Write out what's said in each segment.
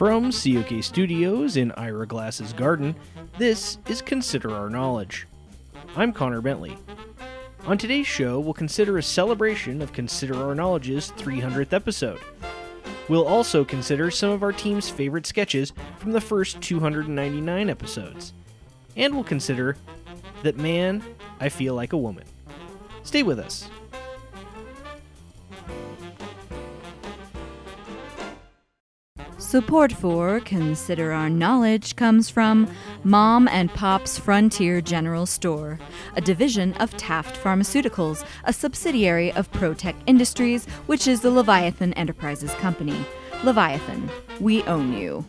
From COK Studios in Ira Glass's garden, this is Consider Our Knowledge. I'm Connor Bentley. On today's show, we'll consider a celebration of Consider Our Knowledge's 300th episode. We'll also consider some of our team's favorite sketches from the first 299 episodes. And we'll consider that man, I feel like a woman. Stay with us. Support for Consider Our Knowledge comes from Mom and Pop's Frontier General Store, a division of Taft Pharmaceuticals, a subsidiary of Protech Industries, which is the Leviathan Enterprises company. Leviathan, we own you.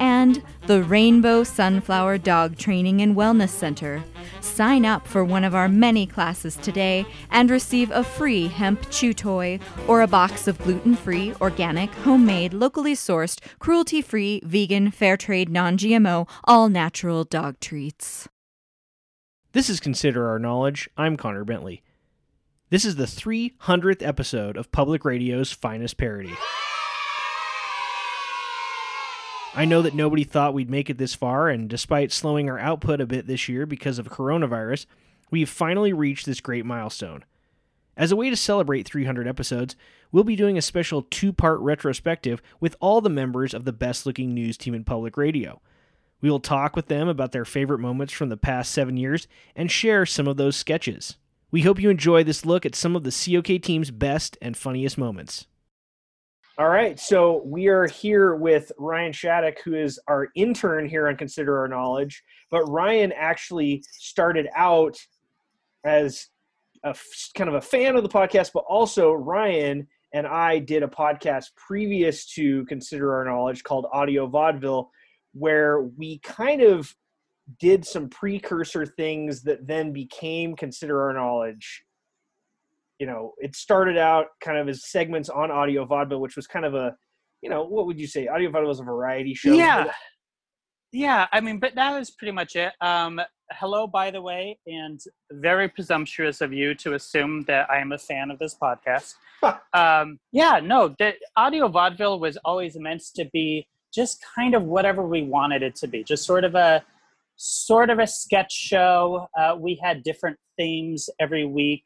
And the Rainbow Sunflower Dog Training and Wellness Center. Sign up for one of our many classes today and receive a free hemp chew toy or a box of gluten free, organic, homemade, locally sourced, cruelty free, vegan, fair trade, non GMO, all natural dog treats. This is Consider Our Knowledge. I'm Connor Bentley. This is the 300th episode of Public Radio's Finest Parody. I know that nobody thought we'd make it this far, and despite slowing our output a bit this year because of coronavirus, we've finally reached this great milestone. As a way to celebrate 300 episodes, we'll be doing a special two part retrospective with all the members of the best looking news team in public radio. We will talk with them about their favorite moments from the past seven years and share some of those sketches. We hope you enjoy this look at some of the COK team's best and funniest moments. All right, so we are here with Ryan Shattuck, who is our intern here on Consider Our Knowledge. But Ryan actually started out as a kind of a fan of the podcast, but also Ryan and I did a podcast previous to Consider Our Knowledge called Audio Vaudeville, where we kind of did some precursor things that then became Consider Our Knowledge you know, it started out kind of as segments on audio vaudeville, which was kind of a, you know, what would you say? Audio vaudeville was a variety show. Yeah. Yeah, I mean, but that was pretty much it. Um, hello, by the way, and very presumptuous of you to assume that I am a fan of this podcast. um, yeah, no, the audio vaudeville was always meant to be just kind of whatever we wanted it to be, just sort of a sort of a sketch show. Uh, we had different themes every week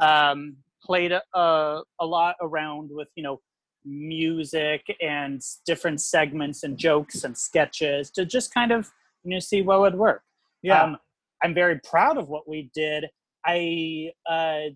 um, played a, a lot around with you know music and different segments and jokes and sketches to just kind of you know see what would work. Yeah. Um, i'm very proud of what we did. I uh,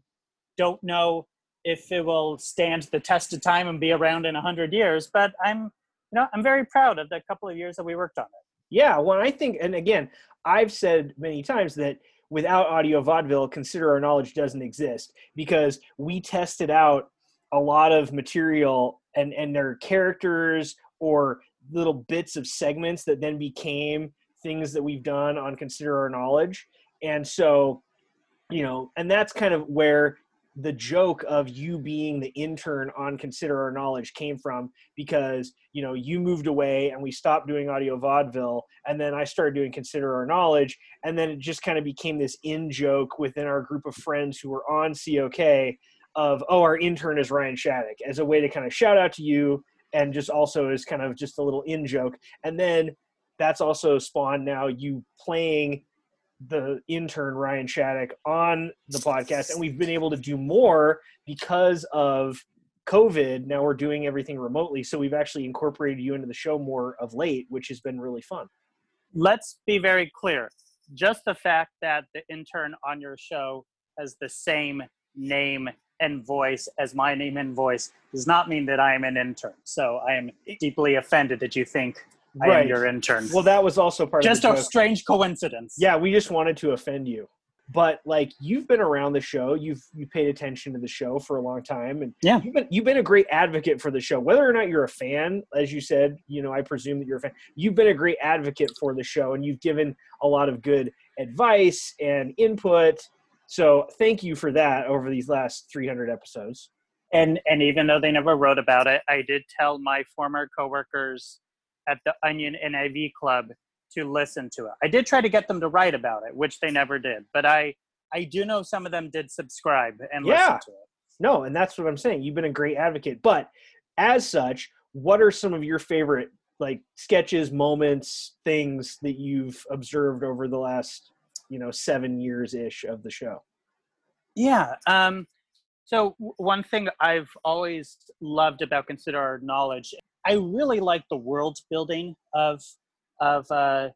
don't know if it will stand the test of time and be around in 100 years but i'm you know i'm very proud of the couple of years that we worked on it. Yeah well i think and again i've said many times that without audio vaudeville, consider our knowledge doesn't exist because we tested out a lot of material and and their characters or little bits of segments that then became things that we've done on consider our knowledge. And so you know and that's kind of where the joke of you being the intern on consider our knowledge came from because you know you moved away and we stopped doing audio vaudeville and then i started doing consider our knowledge and then it just kind of became this in joke within our group of friends who were on cok of oh our intern is ryan shattuck as a way to kind of shout out to you and just also as kind of just a little in joke. And then that's also spawned now you playing the intern Ryan Shattuck on the podcast, and we've been able to do more because of COVID. Now we're doing everything remotely, so we've actually incorporated you into the show more of late, which has been really fun. Let's be very clear. Just the fact that the intern on your show has the same name and voice as my name and voice does not mean that I am an intern. So I am deeply offended that you think I right. am your intern. Well, that was also part just of a strange coincidence. Yeah, we just wanted to offend you. But like you've been around the show, you've you paid attention to the show for a long time, and yeah, you've been you've been a great advocate for the show. Whether or not you're a fan, as you said, you know, I presume that you're a fan. You've been a great advocate for the show, and you've given a lot of good advice and input. So thank you for that over these last 300 episodes. And and even though they never wrote about it, I did tell my former coworkers at the Onion AV Club to listen to it. I did try to get them to write about it, which they never did, but I I do know some of them did subscribe and yeah. listen to it. No, and that's what I'm saying. You've been a great advocate, but as such, what are some of your favorite like sketches, moments, things that you've observed over the last, you know, seven years ish of the show? Yeah. Um, so one thing I've always loved about Consider Our Knowledge, I really like the world building of of uh,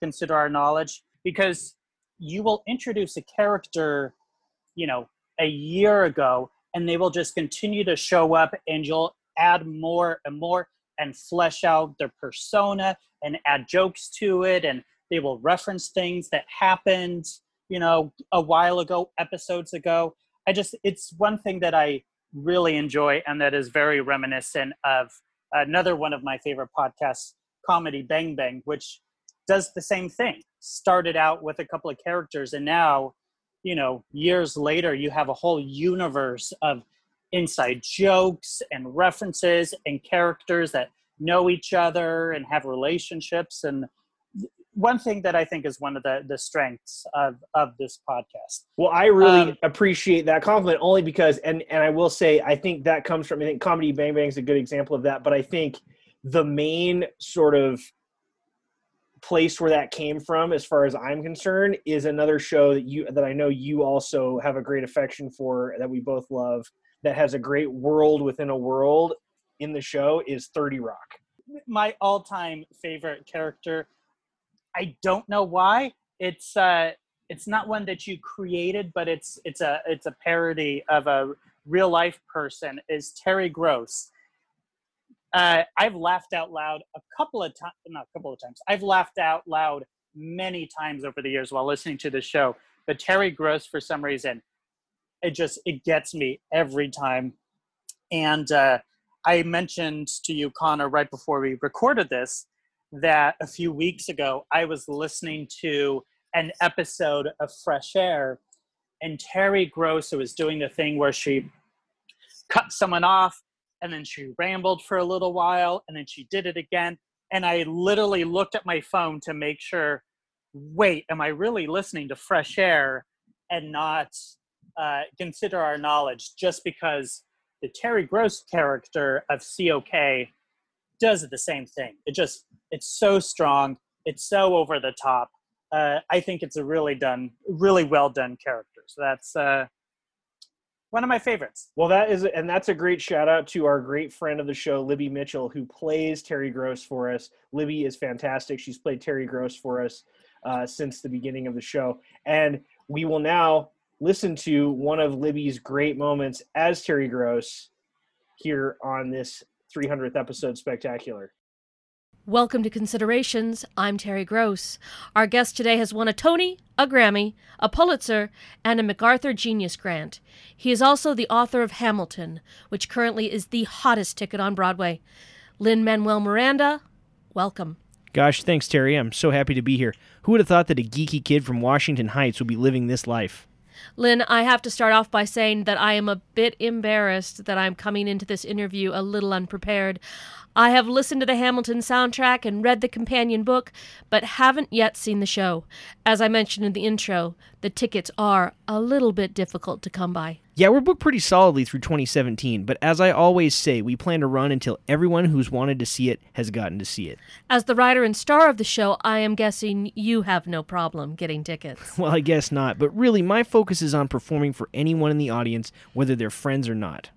Consider Our Knowledge because you will introduce a character, you know, a year ago, and they will just continue to show up, and you'll add more and more and flesh out their persona and add jokes to it, and they will reference things that happened, you know, a while ago, episodes ago. I just, it's one thing that I really enjoy and that is very reminiscent of another one of my favorite podcasts, Comedy Bang Bang, which does the same thing. Started out with a couple of characters, and now, you know, years later, you have a whole universe of inside jokes and references and characters that know each other and have relationships. And one thing that I think is one of the, the strengths of, of this podcast. Well, I really um, appreciate that compliment only because, and, and I will say, I think that comes from, I think Comedy Bang Bang is a good example of that, but I think the main sort of place where that came from as far as i'm concerned is another show that you that i know you also have a great affection for that we both love that has a great world within a world in the show is 30 rock my all-time favorite character i don't know why it's uh it's not one that you created but it's it's a it's a parody of a real life person is terry gross uh, I've laughed out loud a couple of times, not a couple of times. I've laughed out loud many times over the years while listening to the show. But Terry Gross, for some reason, it just it gets me every time. And uh, I mentioned to you, Connor, right before we recorded this, that a few weeks ago I was listening to an episode of Fresh Air, and Terry Gross was doing the thing where she cut someone off and then she rambled for a little while and then she did it again and i literally looked at my phone to make sure wait am i really listening to fresh air and not uh, consider our knowledge? Just because the terry gross character of cok does the same thing it just it's so strong it's so over the top uh, i think it's a really done really well done character so that's uh, one of my favorites. Well, that is, and that's a great shout out to our great friend of the show, Libby Mitchell, who plays Terry Gross for us. Libby is fantastic. She's played Terry Gross for us uh, since the beginning of the show. And we will now listen to one of Libby's great moments as Terry Gross here on this 300th episode spectacular. Welcome to Considerations. I'm Terry Gross. Our guest today has won a Tony, a Grammy, a Pulitzer, and a MacArthur Genius Grant. He is also the author of Hamilton, which currently is the hottest ticket on Broadway. Lin Manuel Miranda, welcome. Gosh, thanks, Terry. I'm so happy to be here. Who would have thought that a geeky kid from Washington Heights would be living this life? Lin, I have to start off by saying that I am a bit embarrassed that I'm coming into this interview a little unprepared. I have listened to the Hamilton soundtrack and read the companion book, but haven't yet seen the show. As I mentioned in the intro, the tickets are a little bit difficult to come by. Yeah, we're booked pretty solidly through 2017, but as I always say, we plan to run until everyone who's wanted to see it has gotten to see it. As the writer and star of the show, I am guessing you have no problem getting tickets. well, I guess not, but really, my focus is on performing for anyone in the audience, whether they're friends or not.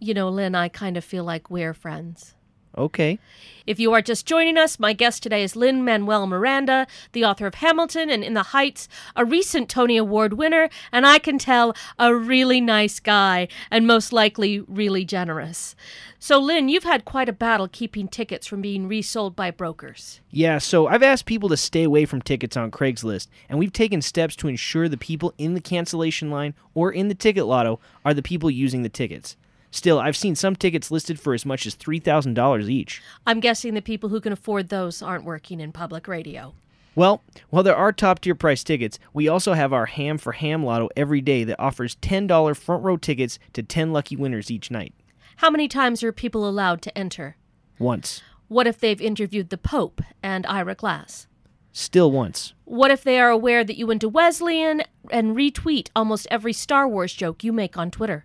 You know, Lin, I kind of feel like we're friends. Okay. If you are just joining us, my guest today is Lin Manuel Miranda, the author of Hamilton and In the Heights, a recent Tony Award winner, and I can tell a really nice guy, and most likely really generous. So, Lin, you've had quite a battle keeping tickets from being resold by brokers. Yeah, so I've asked people to stay away from tickets on Craigslist, and we've taken steps to ensure the people in the cancellation line or in the ticket lotto are the people using the tickets. Still, I've seen some tickets listed for as much as $3,000 each. I'm guessing the people who can afford those aren't working in public radio. Well, while there are top tier price tickets, we also have our Ham for Ham Lotto every day that offers $10 front row tickets to 10 lucky winners each night. How many times are people allowed to enter? Once. What if they've interviewed the Pope and Ira Glass? Still once. What if they are aware that you went to Wesleyan and retweet almost every Star Wars joke you make on Twitter?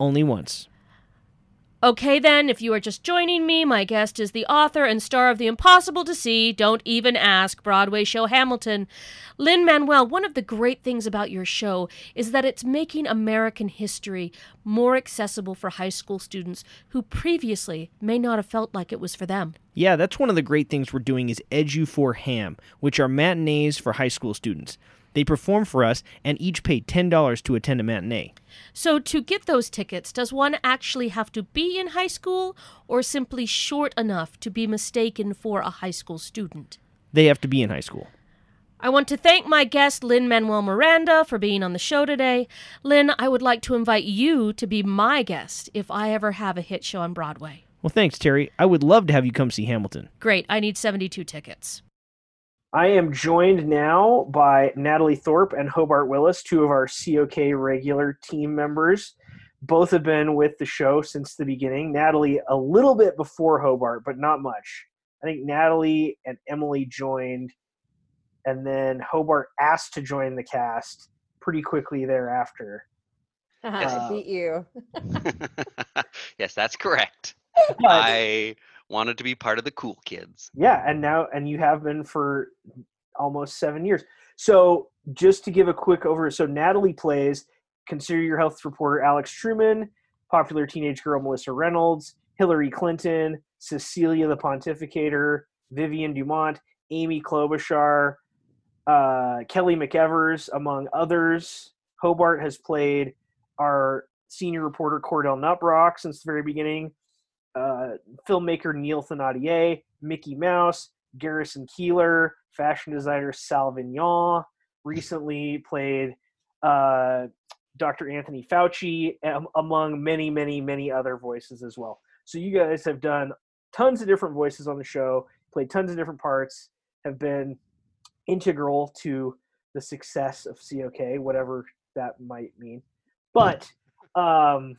Only once. Okay, then, if you are just joining me, my guest is the author and star of The Impossible to See, Don't Even Ask Broadway show Hamilton. Lin Manuel, one of the great things about your show is that it's making American history more accessible for high school students who previously may not have felt like it was for them. Yeah, that's one of the great things we're doing is Edu for Ham, which are matinees for high school students. They perform for us and each pay $10 to attend a matinee. So, to get those tickets, does one actually have to be in high school or simply short enough to be mistaken for a high school student? They have to be in high school. I want to thank my guest, Lin Manuel Miranda, for being on the show today. Lin, I would like to invite you to be my guest if I ever have a hit show on Broadway. Well, thanks, Terry. I would love to have you come see Hamilton. Great. I need 72 tickets. I am joined now by Natalie Thorpe and Hobart Willis, two of our COK regular team members. Both have been with the show since the beginning. Natalie a little bit before Hobart, but not much. I think Natalie and Emily joined, and then Hobart asked to join the cast pretty quickly thereafter. I beat you. yes, that's correct. I wanted to be part of the cool kids. Yeah, and now and you have been for almost seven years. So just to give a quick over, so Natalie plays Consider Your Health reporter Alex Truman, popular teenage girl Melissa Reynolds, Hillary Clinton, Cecilia the Pontificator, Vivian Dumont, Amy Klobuchar, uh, Kelly McEvers, among others. Hobart has played our senior reporter Cordell Nutbrock since the very beginning uh, filmmaker Neil Thenardier, Mickey Mouse, Garrison Keillor, fashion designer Sal Vignon, recently played uh, Dr. Anthony Fauci, am- among many, many, many other voices as well. So you guys have done tons of different voices on the show, played tons of different parts, have been integral to the success of COK, whatever that might mean. But um,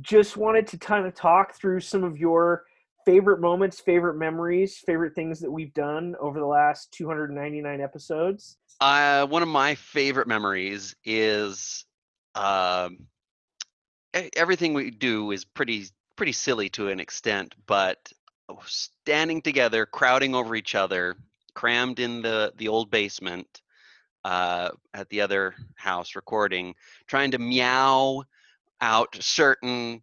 just wanted to kind of talk through some of your favorite moments, favorite memories, favorite things that we've done over the last 299 episodes. Uh, one of my favorite memories is um, everything we do is pretty pretty silly to an extent, but standing together, crowding over each other, crammed in the the old basement uh, at the other house, recording, trying to meow out certain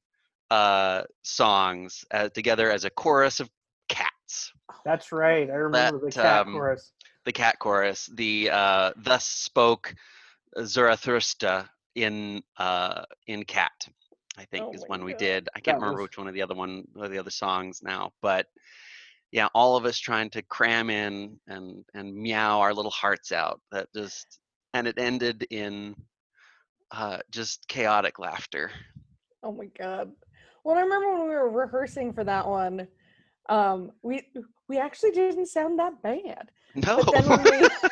uh, songs uh, together as a chorus of cats That's right. I remember the cat um, chorus. the cat chorus, the uh, "Thus spoke Zarathustra" in uh, in Cat, I think Oh is my one we did. I can't That remember was- which one of the other one or the other songs now, but yeah, all of us trying to cram in and and meow our little hearts out. That just and it ended in uh, just chaotic laughter. Oh my god. Well, I remember when we were rehearsing for that one, um, we we actually didn't sound that bad. No, But then when we, but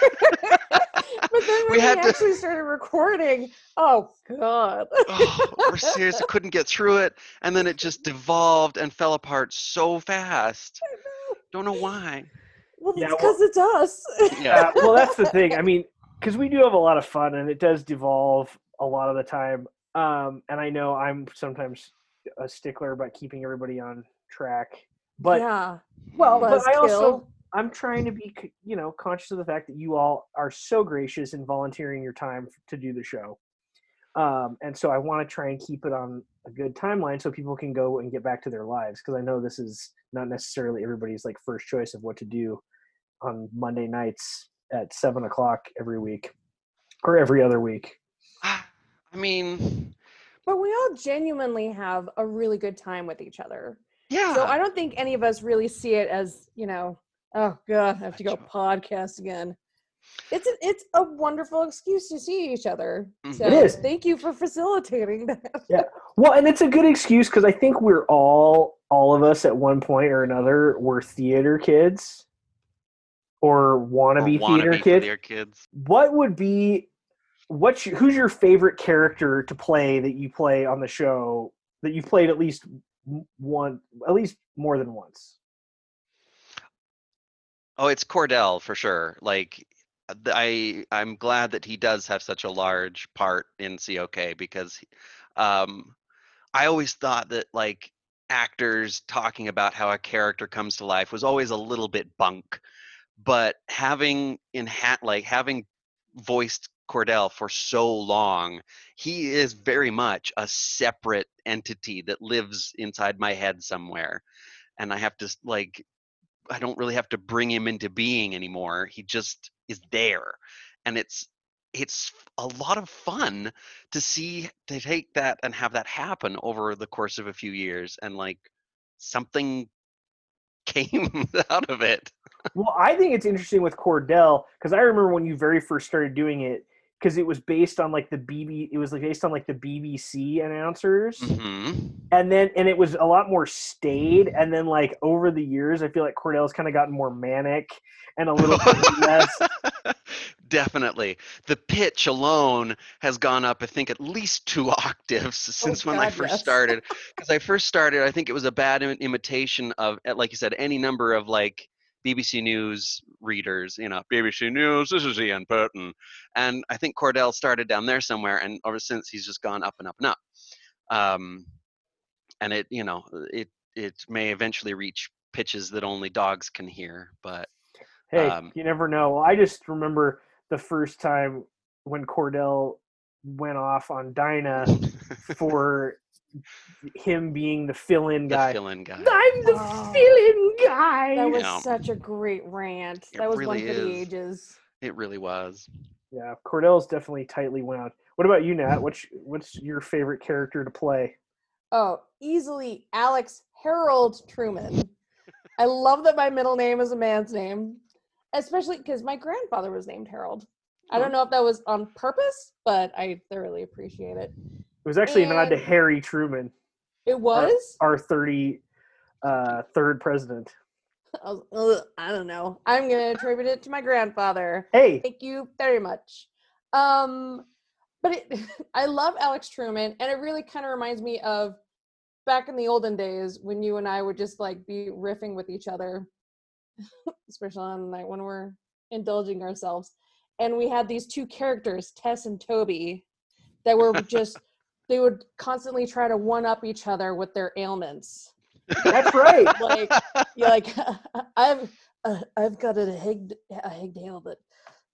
then when We we, had to- actually started recording, oh god. oh, we're serious. I couldn't get through it, and then it just devolved and fell apart so fast. Don't know why. Well, Yeah, it's well- because it's us. Yeah. Well, that's the thing. I mean, because we do have a lot of fun, and it does devolve a lot of the time. Um, and I know I'm sometimes a stickler about keeping everybody on track, but yeah. well, but I also I'm trying to be, you know, conscious of the fact that you all are so gracious in volunteering your time to do the show. Um, and so I want to try and keep it on a good timeline so people can go and get back to their lives because I know this is not necessarily everybody's like first choice of what to do on Monday nights at seven o'clock every week or every other week. I mean, But we all genuinely have a really good time with each other. yeah. So I don't think any of us really see it as, you know, oh god, I have to go podcast again. It's a, it's a wonderful excuse to see each other. Mhm. So It is. thank you for facilitating that. Yeah. Well, and it's a good excuse because I think we're all, all of us at one point or another, were theater kids or want to Or be wanna theater be kids. theater kids. what would be what's your, who's your favorite character to play that you play on the show that you've played at least one at least more than once Oh, it's Cordell for sure. Like I I'm glad that he does have such a large part in COK because um I always thought that like actors talking about how a character comes to life was always a little bit bunk. But having in hat like having voiced Cordell for so long, he is very much a separate entity that lives inside my head somewhere. And I have to like I don't really have to bring him into being anymore. He just is there. And it's it's a lot of fun to see to take that and have that happen over the course of a few years and like something came out of it. well, I think it's interesting with Cordell because I remember when you very first started doing it because it was based on like the BB it was like based on like the BBC announcers hmm and then and it was a lot more staid and then like over the years I feel like Cordell's kind of gotten more manic and a little less Definitely. The pitch alone has gone up, I think, at least two octaves since when I first yes. started. Because I first started, I think it was a bad imitation of, like you said, any number of like BBC News readers, you know, BBC News, this is Ian Burton. And I think Cordell started down there somewhere, and ever since he's just gone up and up and up. Um, and it, you know, it it may eventually reach pitches that only dogs can hear, but Hey, Um, you never know. I just remember the first time when Cordell went off on Dinah for him being the fill-in the guy. fill-in guy. I'm the Oh. fill-in guy. That was Yeah. such a great rant. It that was really one for the ages. It really was. yeah, Cordell's definitely tightly wound. What about you, Nat? What's what's your favorite character to play? Oh, easily Alex Harold Truman. I love that my middle name is a man's name, especially because my grandfather was named Harold. I don't know if that was on purpose, but I thoroughly appreciate it. It was actually a nod to Harry Truman, It was. our 30 uh, third president. I, was, I don't know. I'm gonna attribute it to my grandfather. Hey, Thank you very much. Um, but it, I love Alex Truman, and it really kind of reminds me of back in the olden days when you and I would just like be riffing with each other, especially on the night when we're indulging ourselves. And we had these two characters, Tess and Toby, that were just they would constantly try to one up each other with their ailments. that's right. Like you're like I've uh, I've got a heg a hegnail that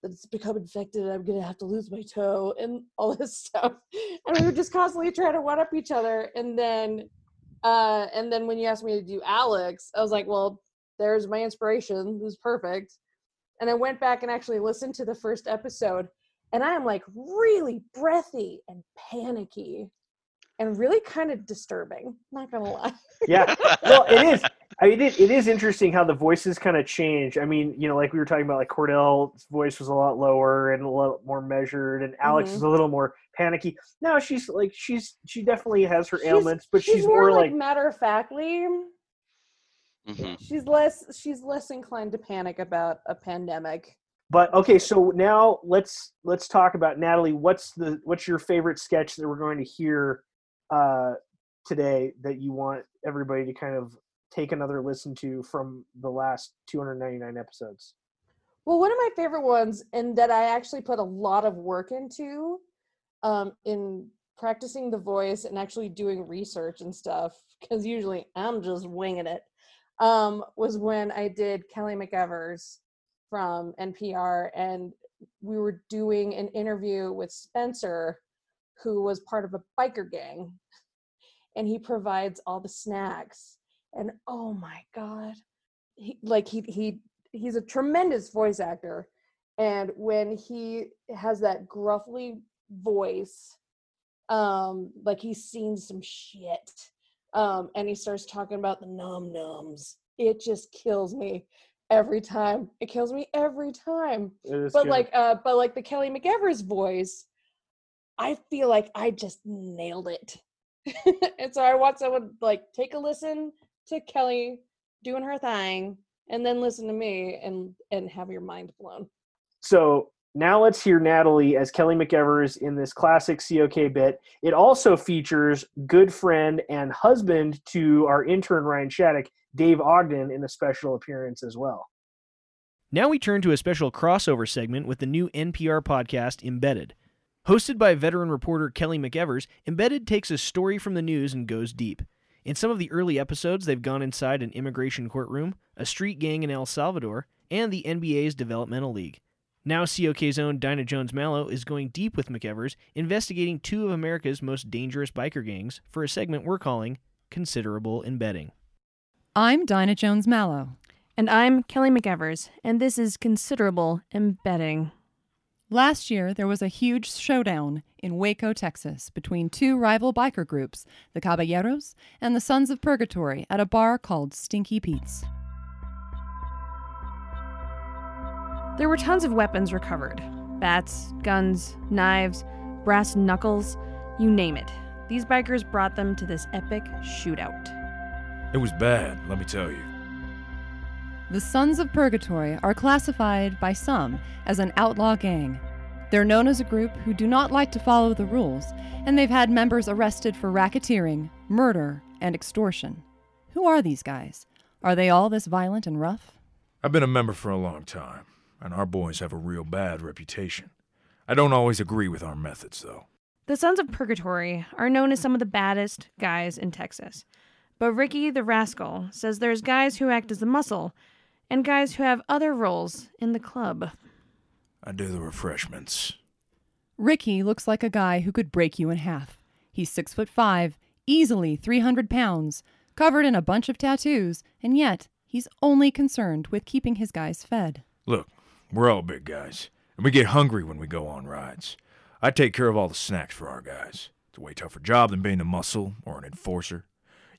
that's become infected and I'm gonna have to lose my toe and all this stuff. And we would just constantly try to one up each other. And then uh and then when you asked me to do Alex, I was like, well, there's my inspiration. This is perfect. And I went back and actually listened to the first episode, and I am like really breathy and panicky and really kind of disturbing. Not gonna lie. Yeah. Well, it is. I mean, it, it is interesting how the voices kind of change. I mean, you know, like we were talking about, like Cordell's voice was a lot lower and a lot more measured, and Alex Mhm. is a little more panicky. No, she's like she's she definitely has her She's- ailments, but she's, she's more, more like, like matter of factly. hmm She's less she's less inclined to panic about a pandemic. But okay, so now let's let's talk about Natalie. What's the what's your favorite sketch that we're going to hear uh, today that you want everybody to kind of take another listen to from the last 299 episodes? Well, one of my favorite ones, and that I actually put a lot of work into, um, in practicing the voice and actually doing research and stuff, because usually I'm just winging it. Um, was when I did Kelly McEvers from NPR, and we were doing an interview with Spencer, who was part of a biker gang, and he provides all the snacks. And oh my god, he, like he he he's a tremendous voice actor and when he has that gruffly voice um like he's seen some shit um and he starts talking about the num nums it just kills me every time. It kills me every time. But good. like uh but like the kelly mcevers voice i feel like i just nailed it. And so i want someone like take a listen to kelly doing her thing and then listen to me and and have your mind blown. So now let's hear Natalie as Kelly McEvers in this classic COK bit. It also features good friend and husband to our intern Ryan Shattuck, Dave Ogden, in a special appearance as well. Now we turn to a special crossover segment with the new NPR podcast Embedded. Hosted by veteran reporter Kelly McEvers, Embedded takes a story from the news and goes deep. In some of the early episodes, they've gone inside an immigration courtroom, a street gang in El Salvador, and the NBA's developmental league. Now, COK's own Dinah Jones Mallow is going deep with McEvers, investigating two of America's most dangerous biker gangs for a segment we're calling Considerable Embedding. I'm Dinah Jones Mallow. And I'm Kelly McEvers, and this is Considerable Embedding. Last year, there was a huge showdown in Waco, Texas, between two rival biker groups, the Caballeros and the Sons of Purgatory, at a bar called Stinky Pete's. There were tons of weapons recovered bats, guns, knives, brass knuckles, you name it. These bikers brought them to this epic shootout. It was bad, let me tell you. The Sons of Purgatory are classified by some as an outlaw gang. They're known as a group who do not like to follow the rules, and they've had members arrested for racketeering, murder, and extortion. Who are these guys? Are they all this violent and rough? I've been a member for a long time, and our boys have a real bad reputation. I don't always agree with our methods, though. The Sons of Purgatory are known as some of the baddest guys in Texas. But Ricky the Rascal says there's guys who act as the muscle and guys who have other roles in the club. I do the refreshments. Ricky looks like a guy who could break you in half. He's six foot five, easily 300 pounds, covered in a bunch of tattoos, and yet he's only concerned with keeping his guys fed. Look, we're all big guys, and we get hungry when we go on rides. I take care of all the snacks for our guys. It's a way tougher job than being a muscle or an enforcer.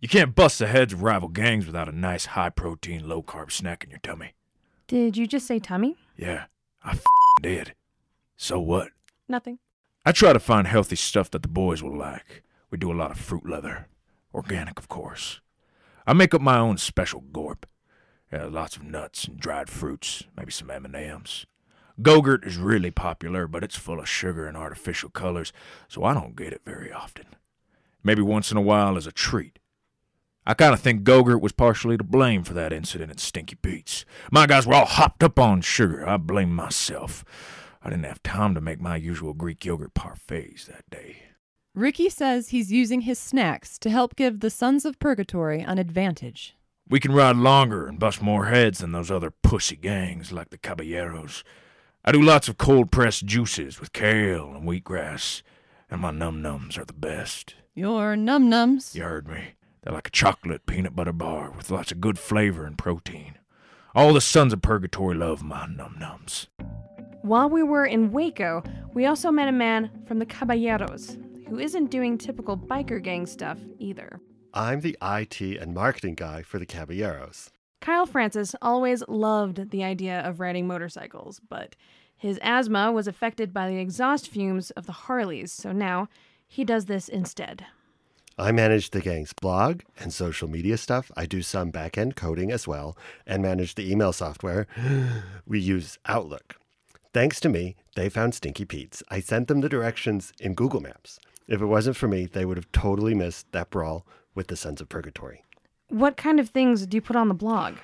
You can't bust the heads of rival gangs without a nice high protein, low carb snack in your tummy. Did you just say tummy? Yeah, I f- did. So what? Nothing. I try to find healthy stuff that the boys will like. We do a lot of fruit leather. Organic, of course. I make up my own special gorp. Yeah, lots of nuts and dried fruits, maybe some M&Ms. Go-Gurt is really popular, but it's full of sugar and artificial colors, so I don't get it very often. Maybe once in a while as a treat. I kind of think Go-Gurt was partially to blame for that incident at Stinky Pete's. My guys were all hopped up on sugar. I blame myself. I didn't have time to make my usual Greek yogurt parfaits that day. Ricky says he's using his snacks to help give the Sons of Purgatory an advantage. We can ride longer and bust more heads than those other pussy gangs like the Caballeros. I do lots of cold pressed juices with kale and wheatgrass, and my num nums are the best. Your num nums. You heard me. They're like a chocolate peanut butter bar with lots of good flavor and protein. All the sons of purgatory love my num nums. While we were in Waco, we also met a man from the Caballeros who isn't doing typical biker gang stuff either. I'm the IT and marketing guy for the Caballeros. Kyle Francis always loved the idea of riding motorcycles, but his asthma was affected by the exhaust fumes of the Harleys, so now he does this instead. I manage the gang's blog and social media stuff. I do some back end coding as well and manage the email software. We use Outlook. Thanks to me, they found Stinky Pete's. I sent them the directions in Google Maps. If it wasn't for me, they would have totally missed that brawl with the Sons of Purgatory. What kind of things do you put on the blog?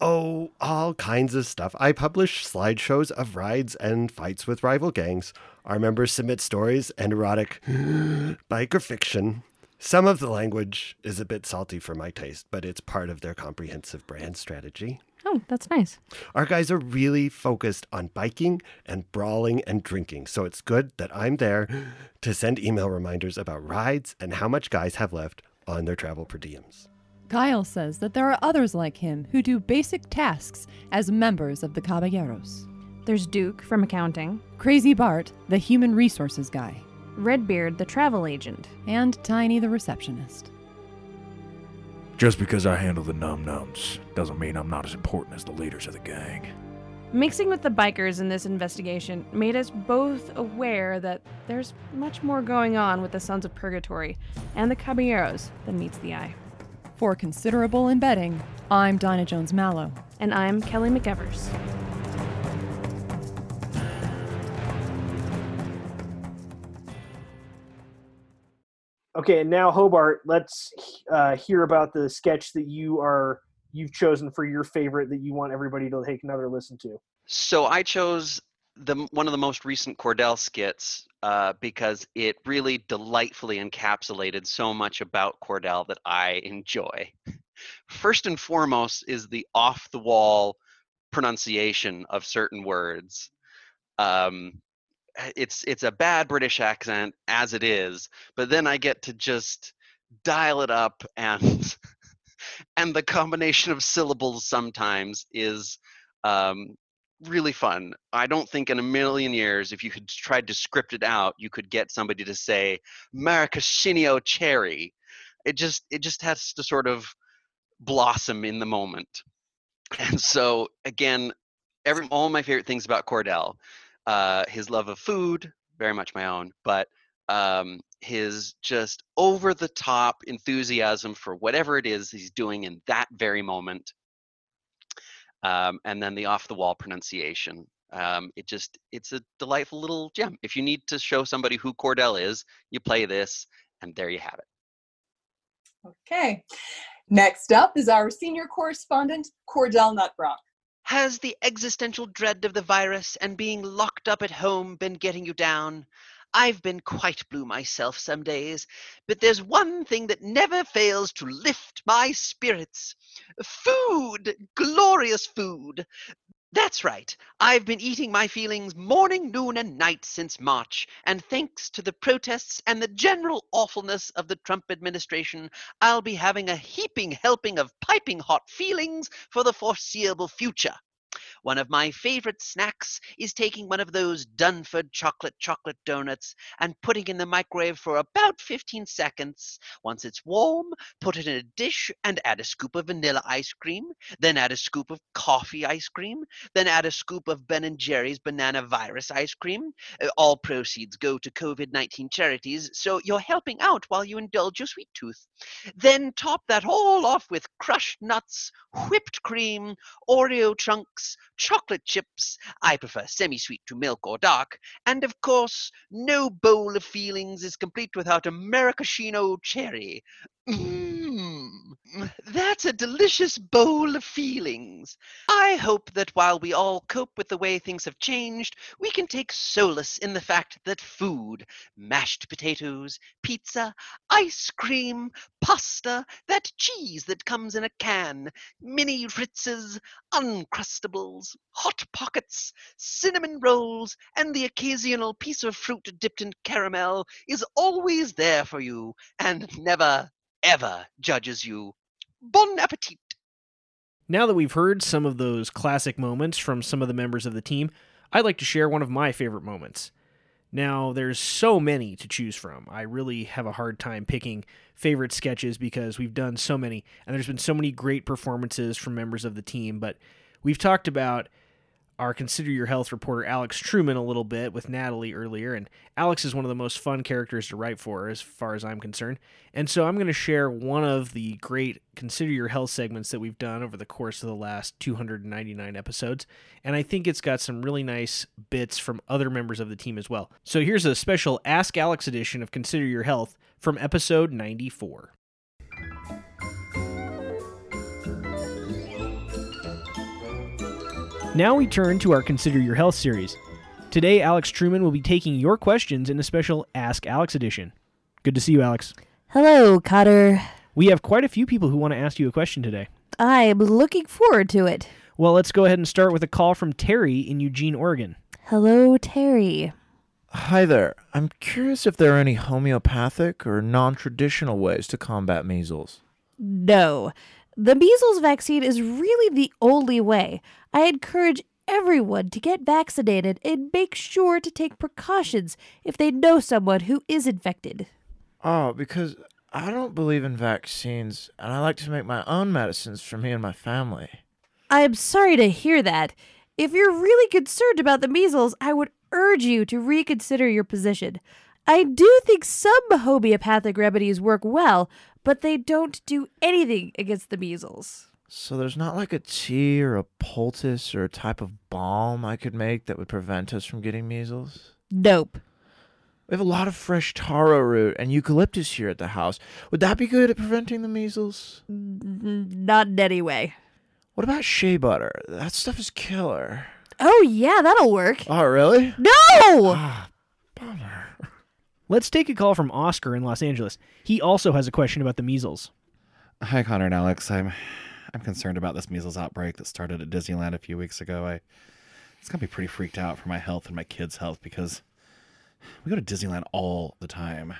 Oh, all kinds of stuff. I publish slideshows of rides and fights with rival gangs. Our members submit stories and erotic biker fiction. Some of the language is a bit salty for my taste, but it's part of their comprehensive brand strategy. Oh, that's nice. Our guys are really focused on biking and brawling and drinking, so it's good that I'm there to send email reminders about rides and how much guys have left on their travel per diems. Kyle says that there are others like him who do basic tasks as members of the Caballeros. There's Duke from accounting, Crazy Bart, the human resources guy, Redbeard, the travel agent, and Tiny, the receptionist. Just because I handle the num nums doesn't mean I'm not as important as the leaders of the gang. Mixing with the bikers in this investigation made us both aware that there's much more going on with the Sons of Purgatory and the Caballeros than meets the eye. For considerable embedding, I'm Dinah Jones Mallow. And I'm Kelly McEvers. Okay, and now Hobart, let's uh, hear about the sketch that you are you've chosen for your favorite that you want everybody to take another listen to. So I chose the one of the most recent Cordell skits uh, because it really delightfully encapsulated so much about Cordell that I enjoy. First and foremost is the off the wall pronunciation of certain words. Um, it's it's a bad British accent as it is, but then I get to just dial it up and and the combination of syllables sometimes is um, really fun. I don't think in a million years, if you had tried to script it out, you could get somebody to say Maracashinio cherry. It just it just has to sort of blossom in the moment. And so again, every all my favorite things about Cordell, uh, his love of food, very much my own, but um, his just over the top enthusiasm for whatever it is he's doing in that very moment um, and then the off the wall pronunciation um, it just it's a delightful little gem if you need to show somebody who cordell is you play this and there you have it Okay. Next up is our senior correspondent, Cordell Nutbrock. Has the existential dread of the virus and being locked up at home been getting you down? I've been quite blue myself some days, but there's one thing that never fails to lift my spirits food, glorious food. That's right. I've been eating my feelings morning, noon, and night since March, and thanks to the protests and the general awfulness of the Trump administration, I'll be having a heaping helping of piping hot feelings for the foreseeable future. One of my favorite snacks is taking one of those Dunford chocolate chocolate donuts and putting in the microwave for about 15 seconds. Once it's warm, put it in a dish and add a scoop of vanilla ice cream, then add a scoop of coffee ice cream, then add a scoop of Ben and Jerry's banana virus ice cream. Uh, All proceeds go to COVID-19 charities, so you're helping out while you indulge your sweet tooth. Then top that all off with crushed nuts, whipped cream, Oreo chunks, chocolate chips. I prefer semi sweet to milk or dark. And of course, no bowl of feelings is complete without a maraschino cherry. Mm. That's a delicious bowl of feelings. I hope that while we all cope with the way things have changed, we can take solace in the fact that food, mashed potatoes, pizza, ice cream, pasta, that cheese that comes in a can, mini Ritzes, Uncrustables, Hot Pockets, cinnamon rolls, and the occasional piece of fruit dipped in caramel is always there for you and never, ever judges you. Bon appetit! Now that we've heard some of those classic moments from some of the members of the team, I'd like to share one of my favorite moments. Now, there's so many to choose from. I really have a hard time picking favorite sketches because we've done so many, and there's been so many great performances from members of the team. But we've talked about our Consider Your Health reporter Alex Truman a little bit with Natalie earlier, and Alex is one of the most fun characters to write for, as far as I'm concerned. And so I'm going to share one of the great Consider Your Health segments that we've done over the course of the last 299 episodes, and I think it's got some really nice bits from other members of the team as well. So here's a special Ask Alex edition of Consider Your Health from episode 94. Now we turn to our Consider Your Health series. Today, Alex Truman will be taking your questions in a special Ask Alex edition. Good to see you, Alex. Hello, Cotter. We have quite a few people who want to ask you a question today. I'm looking forward to it. Well, let's go ahead and start with a call from Terry in Eugene, Oregon. Hello, Terry. Hi there. I'm curious if there are any homeopathic or non traditional ways to combat measles. No. The measles vaccine is really the only way. I encourage everyone to get vaccinated and make sure to take precautions if they know someone who is infected. Oh, because I don't believe in vaccines, and I like to make my own medicines for me and my family. I'm sorry to hear that. If you're really concerned about the measles, I would urge you to reconsider your position. I do think some homeopathic remedies work well, but they don't do anything against the measles. So there's not like a tea or a poultice or a type of balm I could make that would prevent us from getting measles? Nope. We have a lot of fresh taro root and eucalyptus here at the house. Would that be good at preventing the measles? Not in any way. What about shea butter? That stuff is killer. Oh, yeah, that'll work. Oh, really? No! Ah, Let's take a call from Oscar in Los Angeles. He also has a question about the measles. Hi, Connor and Alex. I'm I'm concerned about this measles outbreak that started at Disneyland a few weeks ago. I it's gonna be pretty freaked out for my health and my kids' health because we go to Disneyland all the time.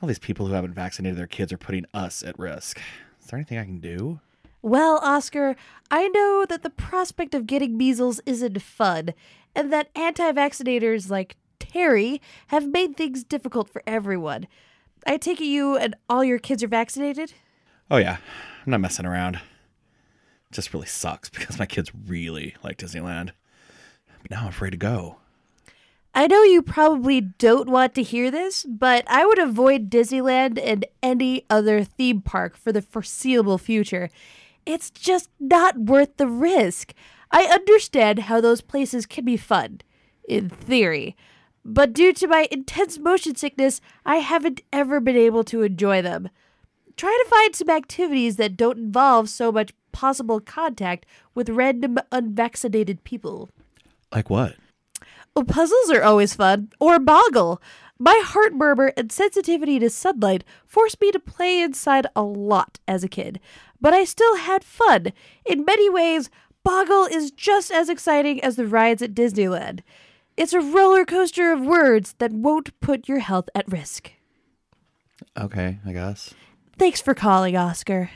All these people who haven't vaccinated their kids are putting us at risk. Is there anything I can do? Well, Oscar, I know that the prospect of getting measles isn't fun, and that anti vaccinators like Terry have made things difficult for everyone. I take it you and all your kids are vaccinated? Oh yeah, I'm not messing around. It just really sucks because my kids really like Disneyland. But now I'm afraid to go. I know you probably don't want to hear this, but I would avoid Disneyland and any other theme park for the foreseeable future. It's just not worth the risk. I understand how those places can be fun, in theory, but due to my intense motion sickness, I haven't ever been able to enjoy them. Try to find some activities that don't involve so much possible contact with random unvaccinated people. Like what? Oh, puzzles are always fun, or boggle. My heart murmur and sensitivity to sunlight forced me to play inside a lot as a kid, but I still had fun. In many ways, Boggle is just as exciting as the rides at Disneyland. It's a roller coaster of words that won't put your health at risk. Okay, I guess. Thanks for calling, Oscar.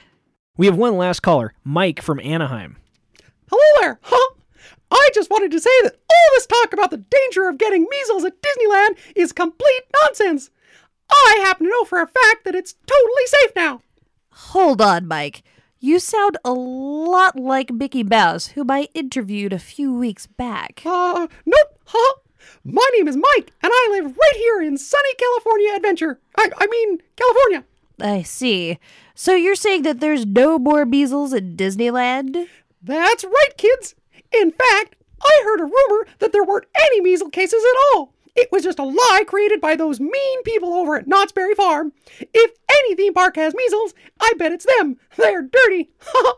We have one last caller, Mike from Anaheim. Hello there, huh? I just wanted to say that all this talk about the danger of getting measles at Disneyland is complete nonsense. I happen to know for a fact that it's totally safe now. Hold on, Mike. You sound a lot like Mickey Mouse, whom I interviewed a few weeks back. Uh, nope, huh? My name is Mike, and I live right here in sunny California Adventure. I, I mean, California. I see. So you're saying that there's no more measles at Disneyland? That's right, kids. In fact, I heard a rumor that there weren't any measles cases at all. It was just a lie created by those mean people over at Knott's Berry Farm. If any theme park has measles, I bet it's them. They're dirty.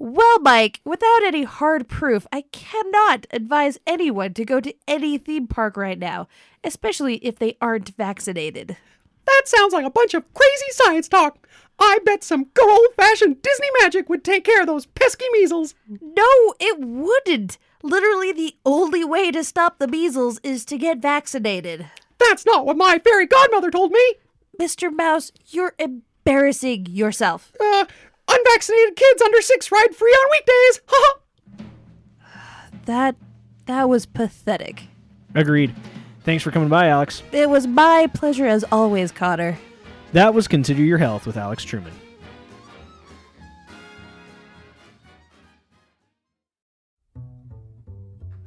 well, Mike, without any hard proof, I cannot advise anyone to go to any theme park right now, especially if they aren't vaccinated. That sounds like a bunch of crazy science talk. I bet some good old fashioned Disney magic would take care of those pesky measles. No, it wouldn't. Literally, the only way to stop the measles is to get vaccinated. That's not what my fairy godmother told me. Mr. Mouse, you're embarrassing yourself. Uh, unvaccinated kids under six ride free on weekdays. Ha That that was pathetic. Agreed. Thanks for coming by, Alex. It was my pleasure as always, Cotter. That was Consider Your Health with Alex Truman.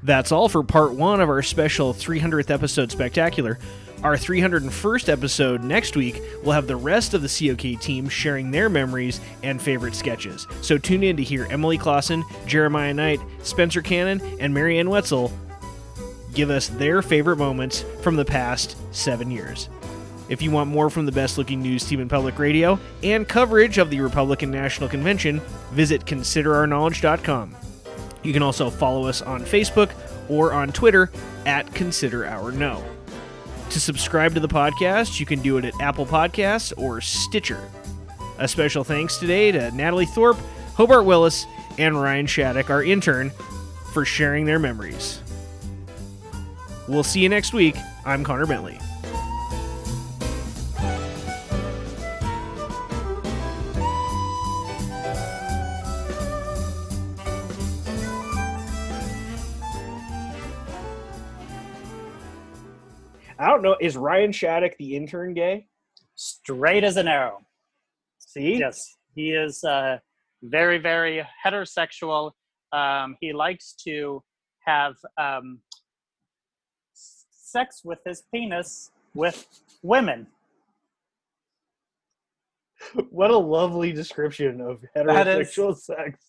That's all for part one of our special 300th episode spectacular. Our 301st episode next week will have the rest of the COK team sharing their memories and favorite sketches. So tune in to hear Emily Clausen, Jeremiah Knight, Spencer Cannon, and Marianne Wetzel give us their favorite moments from the past seven years. If you want more from the best looking news team in public radio and coverage of the Republican National Convention, visit considerourknowledge.com. You can also follow us on Facebook or on Twitter at Consider Our Know. To subscribe to the podcast, you can do it at Apple Podcasts or Stitcher. A special thanks today to Natalie Thorpe, Hobart Willis, and Ryan Shattuck, our intern, for sharing their memories. We'll see you next week. I'm Connor Bentley. Know. Is Ryan Shattuck the intern gay? Straight as an arrow. See? Yes, he is uh, very, very heterosexual. Um, he likes to have um, sex with his penis with women. What a lovely description of That is- heterosexual sex.